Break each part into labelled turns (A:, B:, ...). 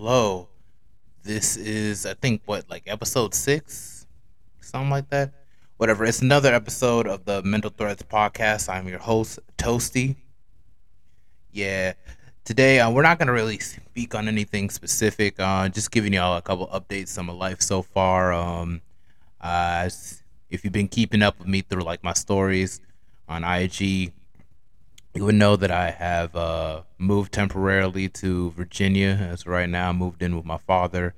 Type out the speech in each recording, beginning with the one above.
A: Hello. This is, I think, what, like episode six? Something like that? Whatever. It's another episode of the Mental Threads podcast. I'm your host, Toasty. Yeah. Today, uh, we're not going to really speak on anything specific. Uh, just giving y'all a couple updates on my life so far. Um, uh, if you've been keeping up with me through like my stories on IG, you would know that I have uh, moved temporarily to Virginia. As right now, I moved in with my father.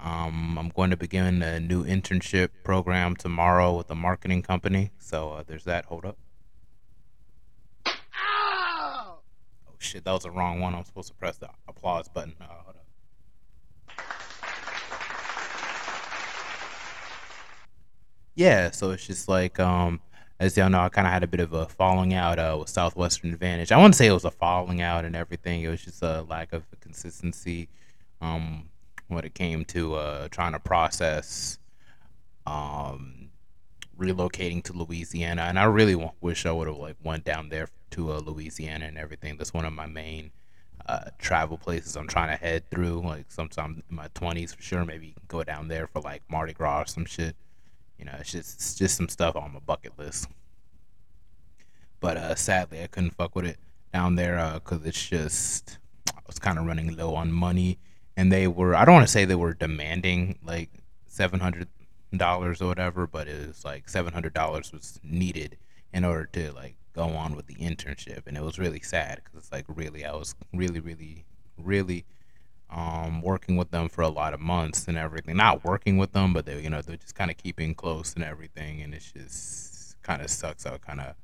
A: Um, I'm going to begin a new internship program tomorrow with a marketing company. So uh, there's that. Hold up. Oh shit, that was the wrong one. I'm supposed to press the applause button. Uh, hold up. Yeah, so it's just like um, as y'all know, I kind of had a bit of a falling out uh, with Southwestern Advantage. I wouldn't say it was a falling out and everything. It was just a lack of consistency um, when it came to uh, trying to process um, relocating to Louisiana. And I really wish I would have like went down there to uh, Louisiana and everything. That's one of my main uh, travel places I'm trying to head through. Like sometime in my 20s for sure. Maybe go down there for like Mardi Gras or some shit. You know, it's just it's just some stuff on my bucket list. But uh, sadly, I couldn't fuck with it down there because uh, it's just I was kind of running low on money, and they were I don't want to say they were demanding like seven hundred dollars or whatever, but it was like seven hundred dollars was needed in order to like go on with the internship, and it was really sad because it's like really I was really really really um, working with them for a lot of months and everything. Not working with them, but they, you know, they're just kind of keeping close and everything. And it's just kind of sucks how it kind of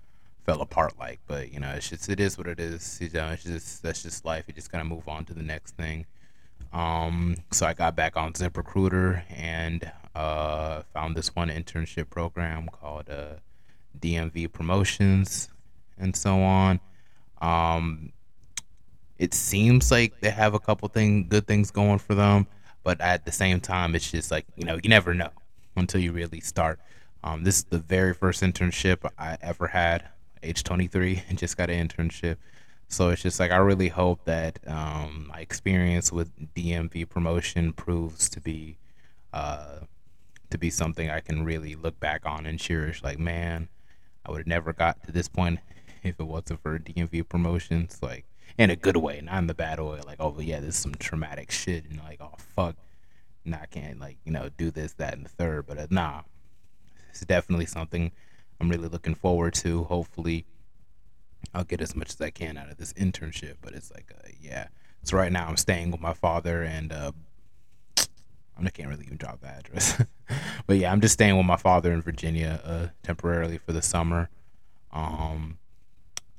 A: fell apart like. But you know, it's just it is what it is. You know, it's just that's just life. You just kind of move on to the next thing. Um, so I got back on ZipRecruiter and uh, found this one internship program called uh, DMV Promotions and so on. Um, it seems like they have a couple thing good things going for them, but at the same time, it's just like you know you never know until you really start. Um, this is the very first internship I ever had, age 23, and just got an internship. So it's just like I really hope that um, my experience with DMV promotion proves to be uh, to be something I can really look back on and cherish. Like, man, I would have never got to this point if it wasn't for DMV promotions. Like, in a good way, not in the bad way. Like, oh yeah, this is some traumatic shit, and like, oh fuck, nah, I can't like you know do this, that, and the third. But uh, nah, it's definitely something I'm really looking forward to. Hopefully, I'll get as much as I can out of this internship. But it's like, uh, yeah. So right now I'm staying with my father, and uh, I can't really even drop the address. but yeah, I'm just staying with my father in Virginia uh, temporarily for the summer. Um,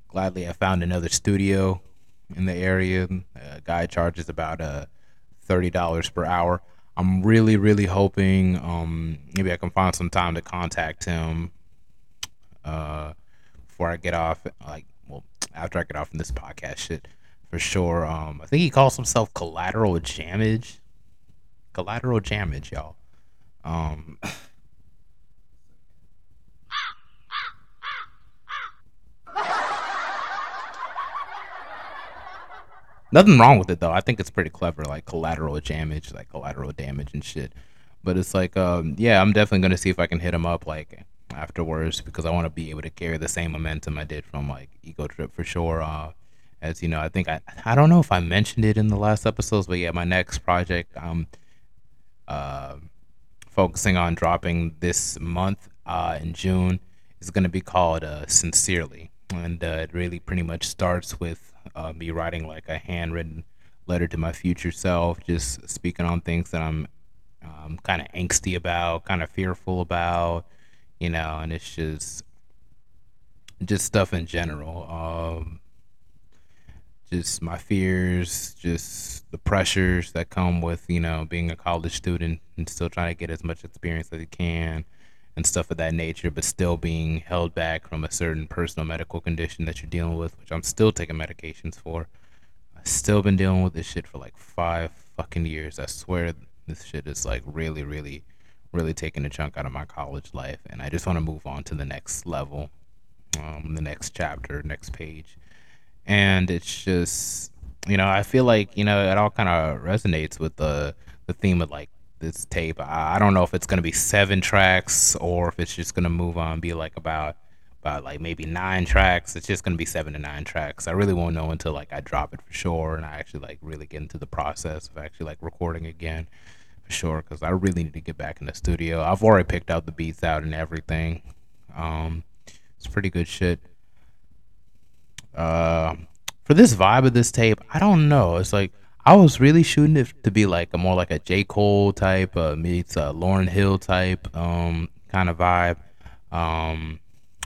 A: gladly, I found another studio in the area. A guy charges about uh, thirty dollars per hour. I'm really, really hoping um, maybe I can find some time to contact him uh, before I get off. Like, well, after I get off from this podcast shit, for sure. Um, I think he calls himself Collateral Jamage. Collateral Jamage, y'all. Um, Nothing wrong with it though. I think it's pretty clever, like collateral damage, like collateral damage and shit. But it's like, um, yeah, I'm definitely gonna see if I can hit him up like afterwards because I want to be able to carry the same momentum I did from like Ego Trip for sure. Uh, as you know, I think I I don't know if I mentioned it in the last episodes, but yeah, my next project I'm uh, focusing on dropping this month uh, in June is gonna be called uh, Sincerely, and uh, it really pretty much starts with uh, me writing like a handwritten letter to my future self, just speaking on things that I'm um, kind of angsty about, kind of fearful about, you know, and it's just just stuff in general. Um, just my fears, just the pressures that come with, you know, being a college student and still trying to get as much experience as you can and stuff of that nature, but still being held back from a certain personal medical condition that you're dealing with, which I'm still taking medications for. I've still been dealing with this shit for like five fucking years. I swear this shit is like really, really, really taking a chunk out of my college life, and I just want to move on to the next level, um, the next chapter, next page, and it's just you know, I feel like you know it all kind of resonates with the the theme of like this tape. I, I don't know if it's gonna be seven tracks or if it's just gonna move on be like about about like maybe nine tracks. It's just gonna be seven to nine tracks. I really won't know until like I drop it for sure and I actually like really get into the process of actually like recording again for sure because I really need to get back in the studio. I've already picked out the beats out and everything. Um, it's pretty good shit. Uh, for this vibe of this tape, I don't know. It's like I was really shooting it to be like a more like a J Cole type, uh, meets a Lauryn Hill type, um, kind of vibe. Um,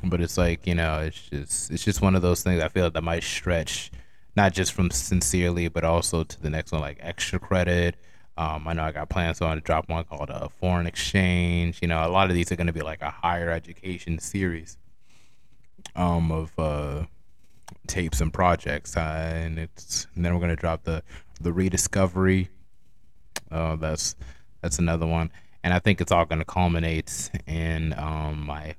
A: but it's like you know, it's just it's just one of those things I feel that might stretch, not just from sincerely, but also to the next one like extra credit. Um, I know I got plans on to drop one called a uh, foreign exchange. You know, a lot of these are going to be like a higher education series um, of uh, tapes and projects, uh, and it's and then we're gonna drop the the rediscovery. Uh, that's that's another one, and I think it's all gonna culminate in um, my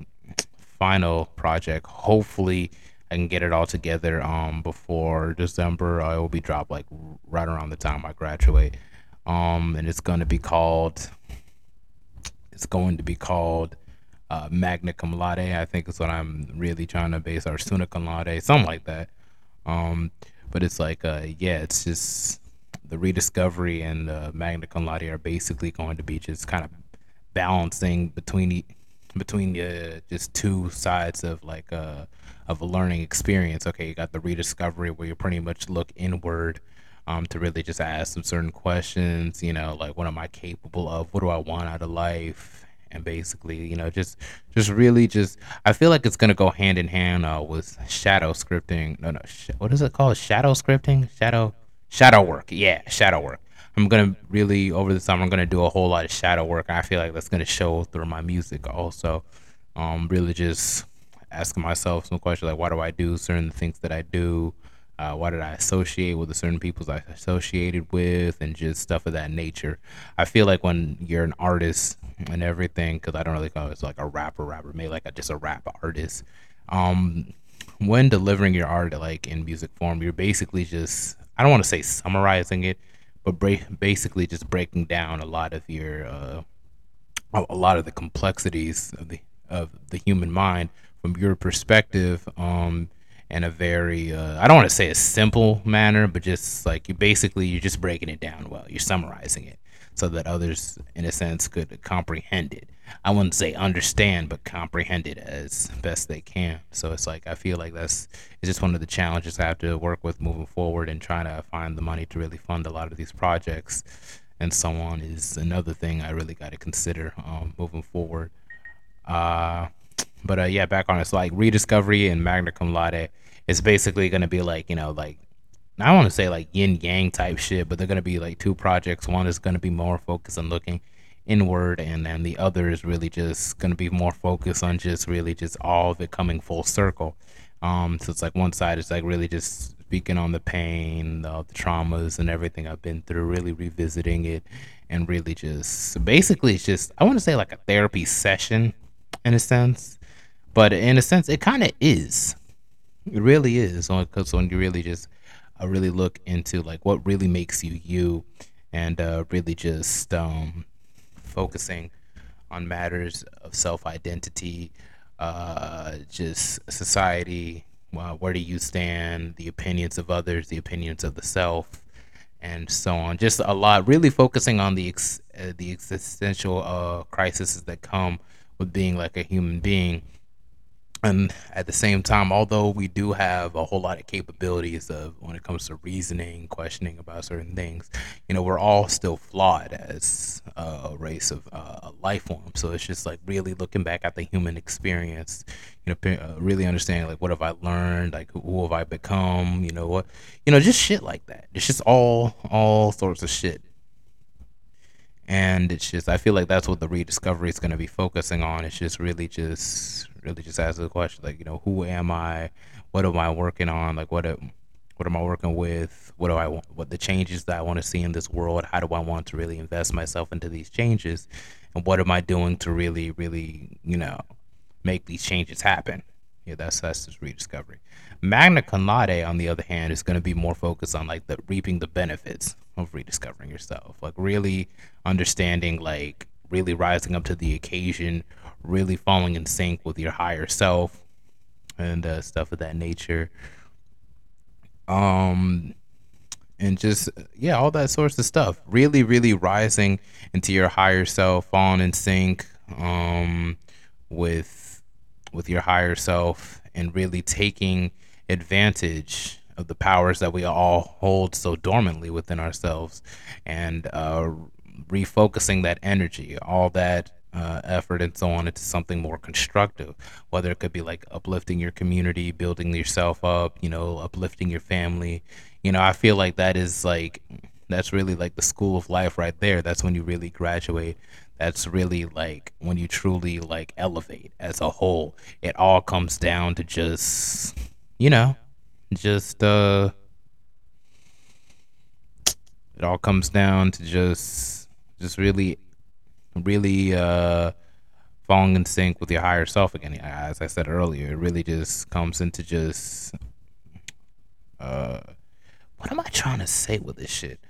A: final project. Hopefully, I can get it all together um, before December. Uh, it will be dropped like right around the time I graduate, um, and it's gonna be called. It's going to be called uh, magna cum laude. I think is what I'm really trying to base our summa cum laude, something like that. Um, but it's like, uh, yeah, it's just the rediscovery and the magna cum laude are basically going to be just kind of balancing between the between the just two sides of like a uh, of a learning experience. Okay, you got the rediscovery where you pretty much look inward um, to really just ask some certain questions. You know, like what am I capable of? What do I want out of life? and basically you know just just really just i feel like it's going to go hand in hand uh, with shadow scripting no no sh- what is it called shadow scripting shadow shadow work. Yeah shadow work. I'm to really over the summer i'm to do a whole lot of shadow work i feel like that's to show through my music also. Um really just asking myself some questions like why do i do certain things that i do? Uh, why did I associate with the certain peoples I associated with, and just stuff of that nature. I feel like when you're an artist and everything, because I don't really call it like a rapper, rapper, maybe like a, just a rap artist. Um, when delivering your art like in music form, you're basically just I don't want to say summarizing it, but break, basically just breaking down a lot of your uh, a lot of the complexities of the of the human mind from your perspective. Um, in a very uh, I don't want to say a simple manner, but just like you basically you're just breaking it down well. You're summarizing it so that others, in a sense, could comprehend it. I wouldn't say understand, but comprehend it as best they can. So it's like I feel like that's it's just one of the challenges I have to work with moving forward and trying to find the money to really fund a lot of these projects and so on is another thing I really got to consider um, moving forward. Uh, but uh, yeah, back on it's So like rediscovery and magna cum laude It's basically going to be like you know like I want to say like yin yang type shit, but they're going to be like two projects. One is going to be more focused on looking inward, and then the other is really just going to be more focused on just really just all of it coming full circle. Um, so it's like one side is like really just speaking on the pain, the, the traumas, and everything I've been through, really revisiting it, and really just basically it's just I want to say like a therapy session in a sense but in a sense, it kind of is. It really is, because when you really just uh, really look into like what really makes you you, and uh, really just um, focusing on matters of self identity, uh, just society, uh, where do you stand, the opinions of others, the opinions of the self, and so on. Just a lot, really focusing on the ex- uh, the existential uh, crises that come with being like a human being and at the same time although we do have a whole lot of capabilities of when it comes to reasoning questioning about certain things you know we're all still flawed as a race of uh, life form. So it's just like really looking back at the human experience you know uh, really understanding like what have i learned? Like who have i become? You know what you know just shit like that. It's just all all sorts of shit and it's just i feel like that's what the rediscovery is going to be focusing on. It's just really just really just ask the question like you know who am I, what am I working on, like what am, what am I working with, what do I want, what the changes that I want to see in this world, how do I want to really invest myself into these changes, and what am I doing to really really you know make these changes happen. Yeah, that's that's just rediscovery. Magna Cum Laude, on the other hand, is going to be more focused on like the reaping the benefits of rediscovering yourself, like really understanding, like really rising up to the occasion, really falling in sync with your higher self, and uh, stuff of that nature. Um, and just yeah, all that sorts of stuff. Really, really rising into your higher self, falling in sync um, with with your higher self, and really taking advantage of the powers that we all hold so dormantly within ourselves, and uh, refocusing that energy, all that uh, effort and so on into something more constructive. Whether it could be like uplifting your community, building yourself up, you know, uplifting your family. You know, I feel like that is like that's really like the school of life right there. That's when you really graduate. That's really like when you truly like elevate as a whole. It all comes down to just, you know, just uh it all comes down to just just really really uh, falling in sync with your higher self again. As I said earlier, it really just comes into just uh, what am I trying to say with this shit?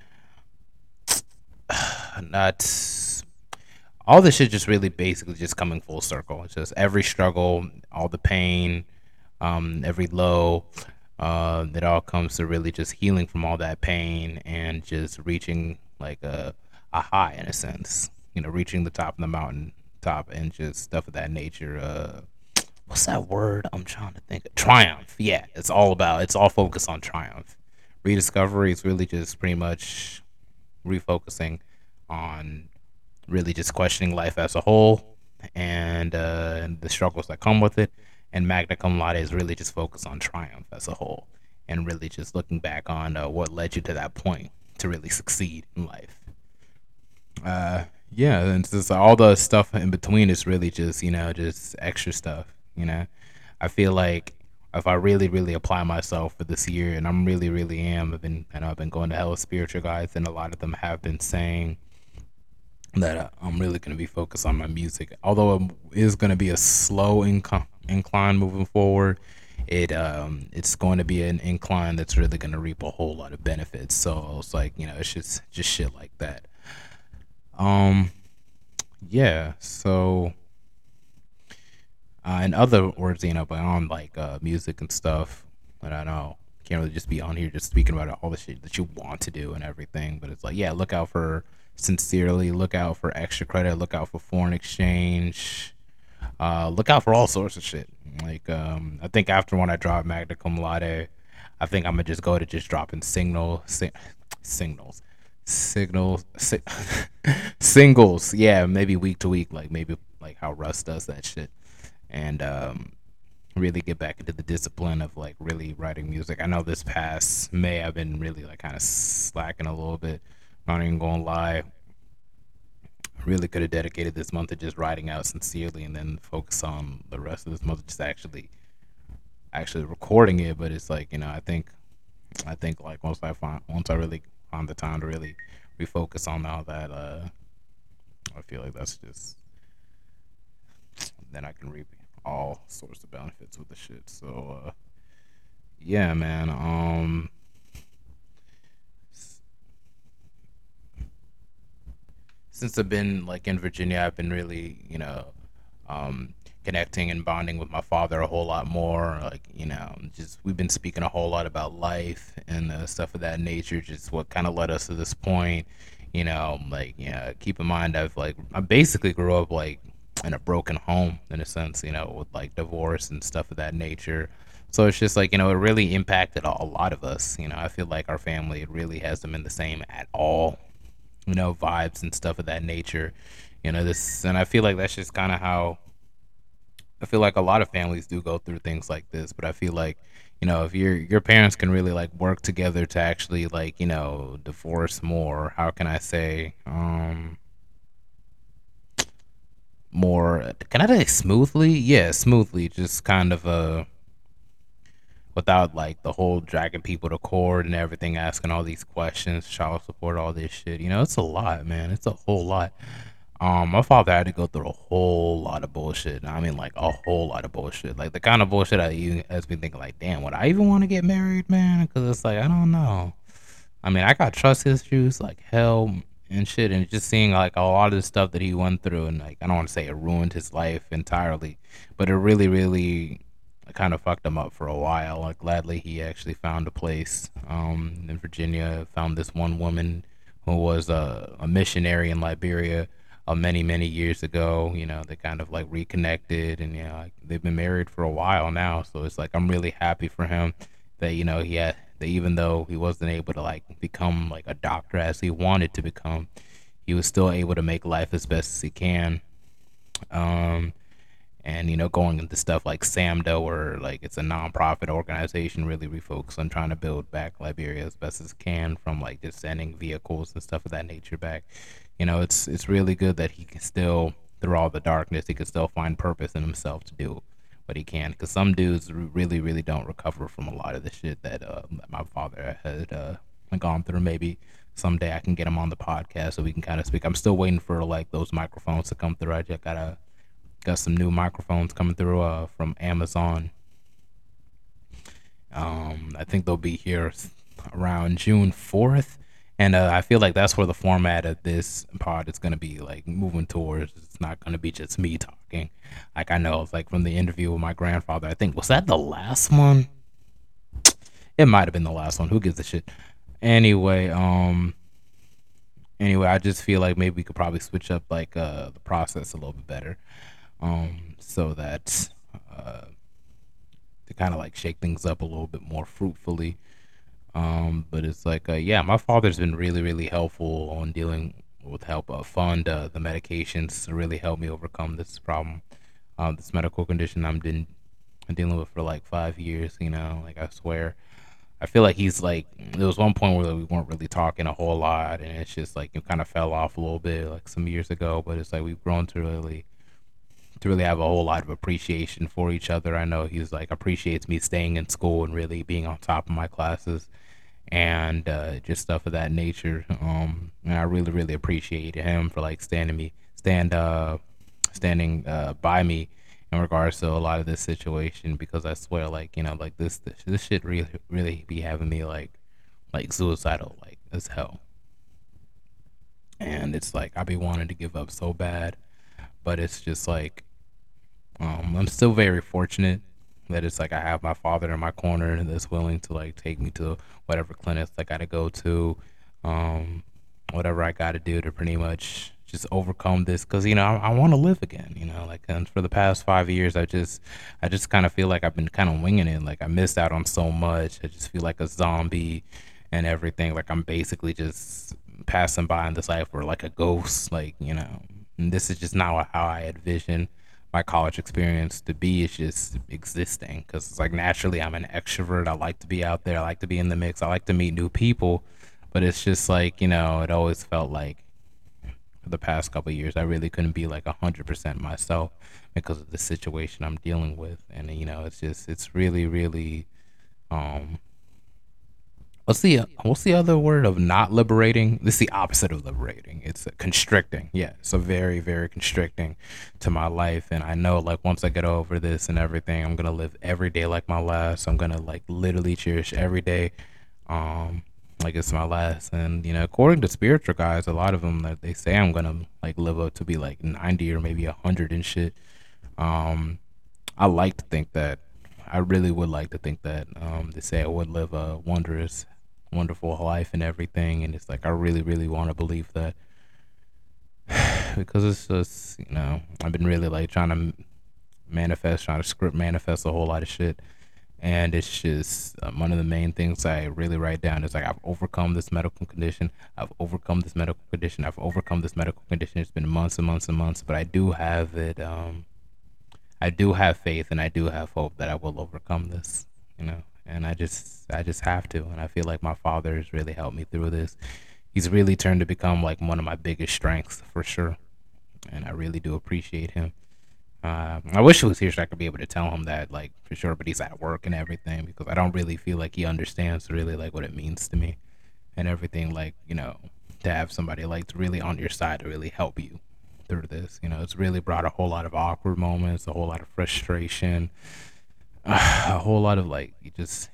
A: Not all this shit just really basically just coming full circle. It's just every struggle, all the pain, um, every low, uh, it all comes to really just healing from all that pain and just reaching like a, a high in a sense you know, reaching the top of the mountain top and just stuff of that nature. Uh, what's that word I'm trying to think of? Triumph. Yeah, it's all about, it's all focused on triumph. Rediscovery is really just pretty much refocusing on really just questioning life as a whole and, uh, and the struggles that come with it. And Magna Cum Laude is really just focused on triumph as a whole and really just looking back on uh, what led you to that point to really succeed in life. Uh, yeah, and just all the stuff in between is really just you know just extra stuff. You know, I feel like if I really really apply myself for this year, and I'm really really am. I've been know I've been going to hella spiritual guides, and a lot of them have been saying that uh, I'm really going to be focused on my music. Although it is going to be a slow inc- incline moving forward, it um it's going to be an incline that's really going to reap a whole lot of benefits. So it's like you know it's just just shit like that. Um, yeah. So, uh, in other words, you know, but on like uh, music and stuff, but I don't know. Can't really just be on here just speaking about all the shit that you want to do and everything. But it's like, yeah, look out for sincerely. Look out for extra credit. Look out for foreign exchange. Uh, look out for all sorts of shit. Like, um, I think after when I drop Magna Cum Laude, I think I'm gonna just go to just dropping signal signals signals si- singles. Yeah maybe week to week like maybe like how Russ does that shit. And um really get back into the discipline of like really writing music. I know this past may i've been really like kind of slacking a little bit. Not even gonna lie really could have dedicated this month to just writing out sincerely and then focus on the rest of this month just actually actually recording it but it's like you know i think i think like once i find once i really find the time to really refocus on all that. Uh, I feel like that's just then I can reap all sorts of benefits with the shit. So uh, yeah, man. Um, since I've been like in Virginia, I've been really, you know, um, connecting and bonding with my father a whole lot more. Like, you know, just we've been speaking a whole lot about life and uh, stuff of that nature. Just what kind of led us to this point. You know, like, you know, keep in mind, I've like, I basically grew up like in a broken home in a sense, you know, with like divorce and stuff of that nature. So it's just like, you know, it really impacted a lot of us. You know, I feel like our family, really hasn't been the same at all, you know, vibes and stuff of that nature. You know, this, and I feel like that's just kind of how I feel like a lot of families do go through things like this, but I feel like you know if your your parents can really like work together to actually like you know divorce more. How can I say? um more can i say smoothly yeah smoothly just kind of uh without like the whole dragging people to court and everything asking all these questions child support all this shit you know it's a lot man it's a whole lot Um, my father had to go through a whole lot of bullshit. I mean, like a whole lot of bullshit. Like the kind of bullshit that you has been thinking, like, damn, would I even want to get married, man? Because it's like I don't know. I mean, I got trust issues like hell and shit, and just seeing like a lot of the stuff that he went through, and like I don't want to say it ruined his life entirely, but it really, really kind of fucked him up for a while. Like, gladly he actually found a place um, in Virginia, found this one woman who was a, a missionary in Liberia uh, many many years ago. You know, they kind of like reconnected, and you know, like, they've been married for a while now. So it's like I'm really happy for him that you know he had that even though he wasn't able to like become like a doctor as he wanted to become, he was still able to make life as best as he can. Um, and you know going into stuff like SAMHDA or like it's a nonprofit organization really refocus on trying to build back Liberia as best as can from like just sending vehicles and stuff of that nature back. You know, it's it's really good that he can still through all the darkness he can still find purpose in himself to do what he can because some dudes really really don't recover from a lot of the shit that, uh, my father had uh, gone through. Maybe someday I can get him on the podcast so we can kind of speak. I'm still waiting for like those microphones to come through. I just gotta got some new microphones coming through uh, from Amazon. Um, I think they'll be here around June 4th. And uh, I feel like that's where the format of this pod is going to be like moving towards. It's not going to be just me talking. Like I know, like from the interview with my grandfather, I think was that the last one? It might have been the last one. Who gives a shit? Anyway, um, anyway, I just feel like maybe we could probably switch up like uh the process a little bit better, um, so that uh to kind of like shake things up a little bit more fruitfully. Um, but it's like, uh, yeah, my father's been really, really helpful on dealing with help fund uh, the medications to really help me overcome this problem, uh, this medical condition I'm been dealing with for like five years. You know, like I swear, I feel like he's like there was one point where we weren't really talking a whole lot, and it's just like it kind of fell off a little bit like some years ago. But it's like we've grown to really to really have a whole lot of appreciation for each other. I know he's like appreciates me staying in school and really being on top of my classes and uh, just stuff of that nature. Um, and I really, really appreciate him for like standing me, stand, uh, standing uh, by me in regards to a lot of this situation because I swear, like you know, like this, this, this shit really, really be having me like, like suicidal, like as hell. And it's like I be wanting to give up so bad, but it's just like um, I'm still very fortunate that it's like I have my father in my corner that's willing to like take me to whatever clinics I got to go to, um, whatever I got to do to pretty much just overcome this because you know I, I want to live again. You know, like and for the past five years, I just I just kind of feel like I've been kind of winging it. Like I missed out on so much. I just feel like a zombie and everything. Like I'm basically just passing by in this life or like a ghost. Like you know, this is just not how I envision my college experience to be is just existing because it's like naturally I'm an extrovert. I like to be out there. I like to be in the mix. I like to meet new people. But it's just like, you know, it always felt like for the past couple years, I really couldn't be like 100% myself because of the situation I'm dealing with. And, you know, it's just, it's really, really, um, What's the what's the other word of not liberating? This is the opposite of liberating. It's constricting. Yeah, it's a very very constricting to my life, and I know like once I get over this and everything, I'm gonna live every day like my last. I'm gonna like literally cherish every day, um, like it's my last. And you know, according to spiritual guys, a lot of them that they say I'm gonna like live up to be like 90 or maybe 100 and shit. Um, I like to think that. I really would like to think that um, they say I would live a wondrous wonderful life and everything. And it's like I really, really want to believe that because it's just you know I've been really like trying to manifest, trying to script manifest a whole lot of shit. And it's just um, one of the main things I really write down is like I've overcome this medical condition. I've overcome this medical condition. I've overcome this medical condition. It's been months and months and months, but I do have it. Um, I do have faith and I do have hope that I will overcome this. You know and I just I just have to. And I feel like my father has really helped me through this. He's really turned to become like one of my biggest strengths for sure, and I really do appreciate him. Uh, I wish he was here so I could be able to tell him that, like for sure. But he's at work and everything because I don't really feel like he understands really like what it means to me and everything. Like you know, to have somebody like really on your side to really help you through this. You know, it's really brought a whole lot of awkward moments, a whole lot of frustration, a whole lot of like just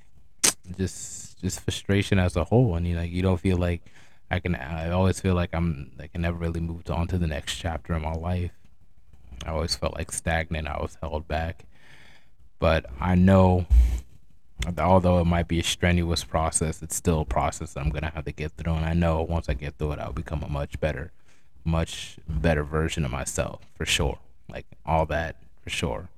A: just just frustration as a whole and you know you don't feel like I can I always feel like I'm like I never really moved on to the next chapter in my life. I always felt like stagnant, I was held back. But I know although it might be a strenuous process, it's still a process I'm gonna have to get through and I know once I get through it I'll become a much better much better version of myself for sure. Like all that for sure.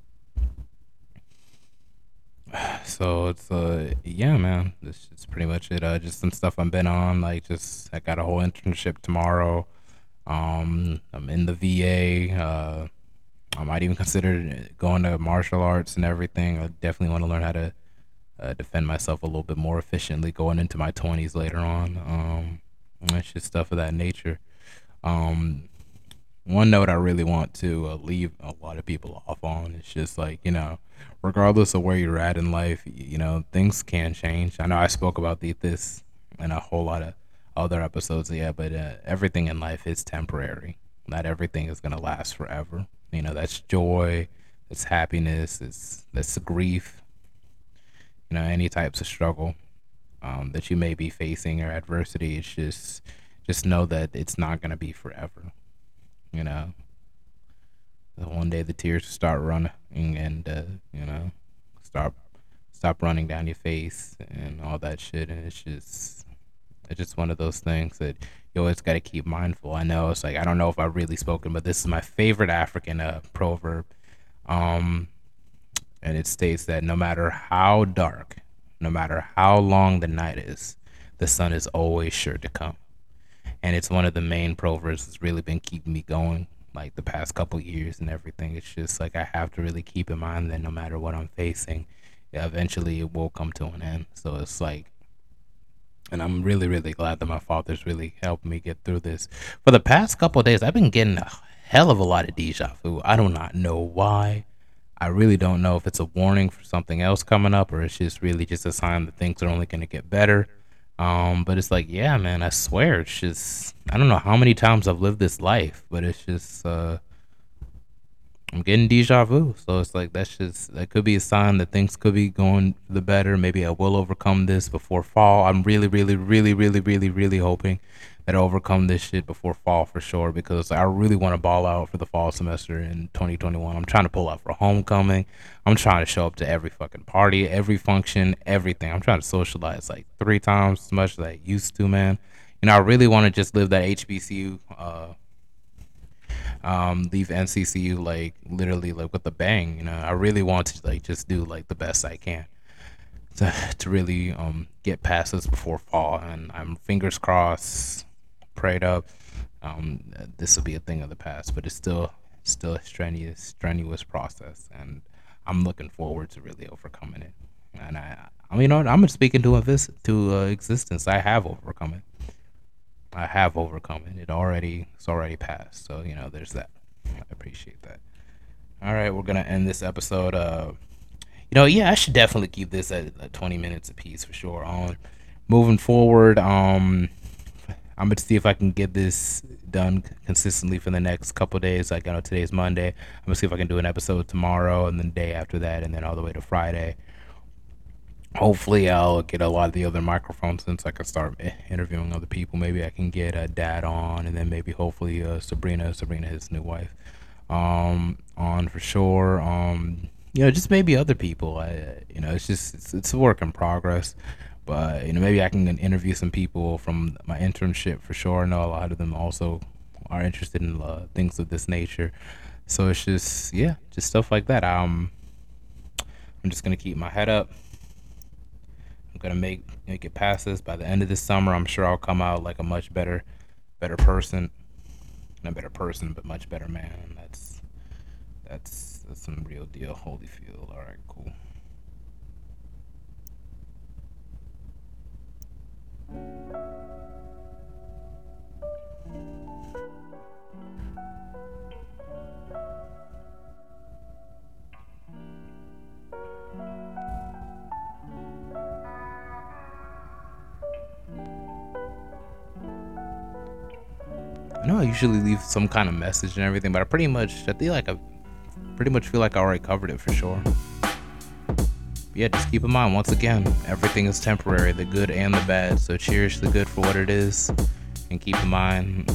A: So it's uh yeah man, this is pretty much it. Uh, just some stuff I've been on. Like just I got a whole internship tomorrow. Um, I'm in the VA. Uh, I might even consider going to martial arts and everything. I definitely want to learn how to uh, defend myself a little bit more efficiently going into my 20s later on. Um, it's just stuff of that nature. Um, one note I really want to uh, leave a lot of people off on is just like, you know, regardless of where you're at in life, you know, things can change. I know I spoke about the, this in a whole lot of other episodes, yeah, but uh, everything in life is temporary. Not everything is going to last forever. You know, that's joy, that's happiness, it's that's grief, you know, any types of struggle um, that you may be facing or adversity. It's just, just know that it's not going to be forever you know. One day the tears start running, and uh, you know, start stop running down your face and all that shit, and it's just it's just one of those things that you always got to keep mindful. I know it's like I don't know if I've really spoken, but this is my favorite African uh, proverb, um, and it states that no matter how dark, no matter how long the night is, the sun is always sure to come and it's one of the main proverbs that's really been keeping me going like the past couple years and everything. It's just like i have to really keep in mind that no matter what i'm facing eventually it will come to an end. So it's like and i'm really really glad that my father's really helped me get through this. For the past couple days i've been getting a hell of a lot of deja vu. I do not know why. I really don't know if it's a warning for something else coming up or it's just really just a sign that things are only going to get better um, but it's like, yeah, man, I swear, it's just I don't know how many times I've lived this life, but it's just uh I'm getting deja vu. So it's like that's just that could be a sign that things could be going the better. Maybe I will overcome this before fall. I'm really, really, really, really, really, really hoping that I overcome this shit before fall for sure because I really want to ball out for the fall semester in 2021. I'm trying to pull out for homecoming. I'm trying to show up to every fucking party, every function, everything. I'm trying to socialize like three times as much as I used to, man. You know, I really want to just live that HBCU, uh, um, leave NCCU like literally like with a bang. You know, I really want to like just do like the best I can to to really um get past this before fall, and I'm fingers crossed prayed up. Um, this will be a thing of the past, but it's still still a strenuous strenuous process, and I'm looking forward to really overcoming it. And I, I mean, you know, I'm speaking to a this to uh, existence. I have overcome it. I have overcome it. It already it's already passed. So you know, there's that. I appreciate that. All right, we're gonna end this episode. Uh, you know, yeah, I should definitely keep this at, at 20 minutes a piece for sure. On moving forward, um, I'm gonna see if I can get this done consistently for the next couple days. Like I know today's Monday. I'm gonna see if I can do an episode tomorrow and then the day after that, and then all the way to Friday. Hopefully, I'll get a lot of the other microphones since I can start interviewing other people. Maybe I can get a dad on, and then maybe hopefully uh, Sabrina, Sabrina, his new wife, um, on for sure. Um, you know, just maybe other people. I, you know, it's just it's, it's a work in progress. But you know, maybe I can interview some people from my internship for sure. I know a lot of them also are interested in uh, things of this nature. So it's just yeah, just stuff like that. Um, I'm just gonna keep my head up gonna make make it past this. By the end of this summer, I'm sure I'll come out like a much better, better person. Not better person, but much better man. That's that's that's some real deal. Holyfield. All right, cool. Thank you. Know I usually leave some kind of message and everything, but I pretty much I feel like I pretty much feel like I already covered it for sure. But yeah, just keep in mind once again, everything is temporary, the good and the bad. So cherish the good for what it is, and keep in mind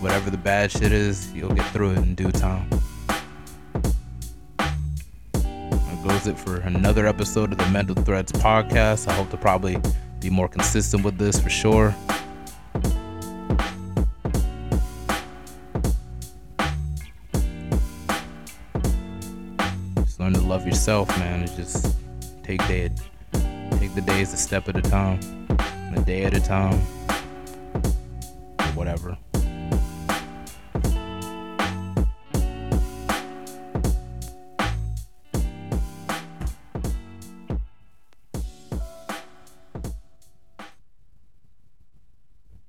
A: whatever the bad shit is, you'll get through it in due time. That goes it for another episode of the Mental Threads podcast. I hope to probably be more consistent with this for sure. Yourself, man. It's just take day, take the days a step at a time, a day at a time, whatever.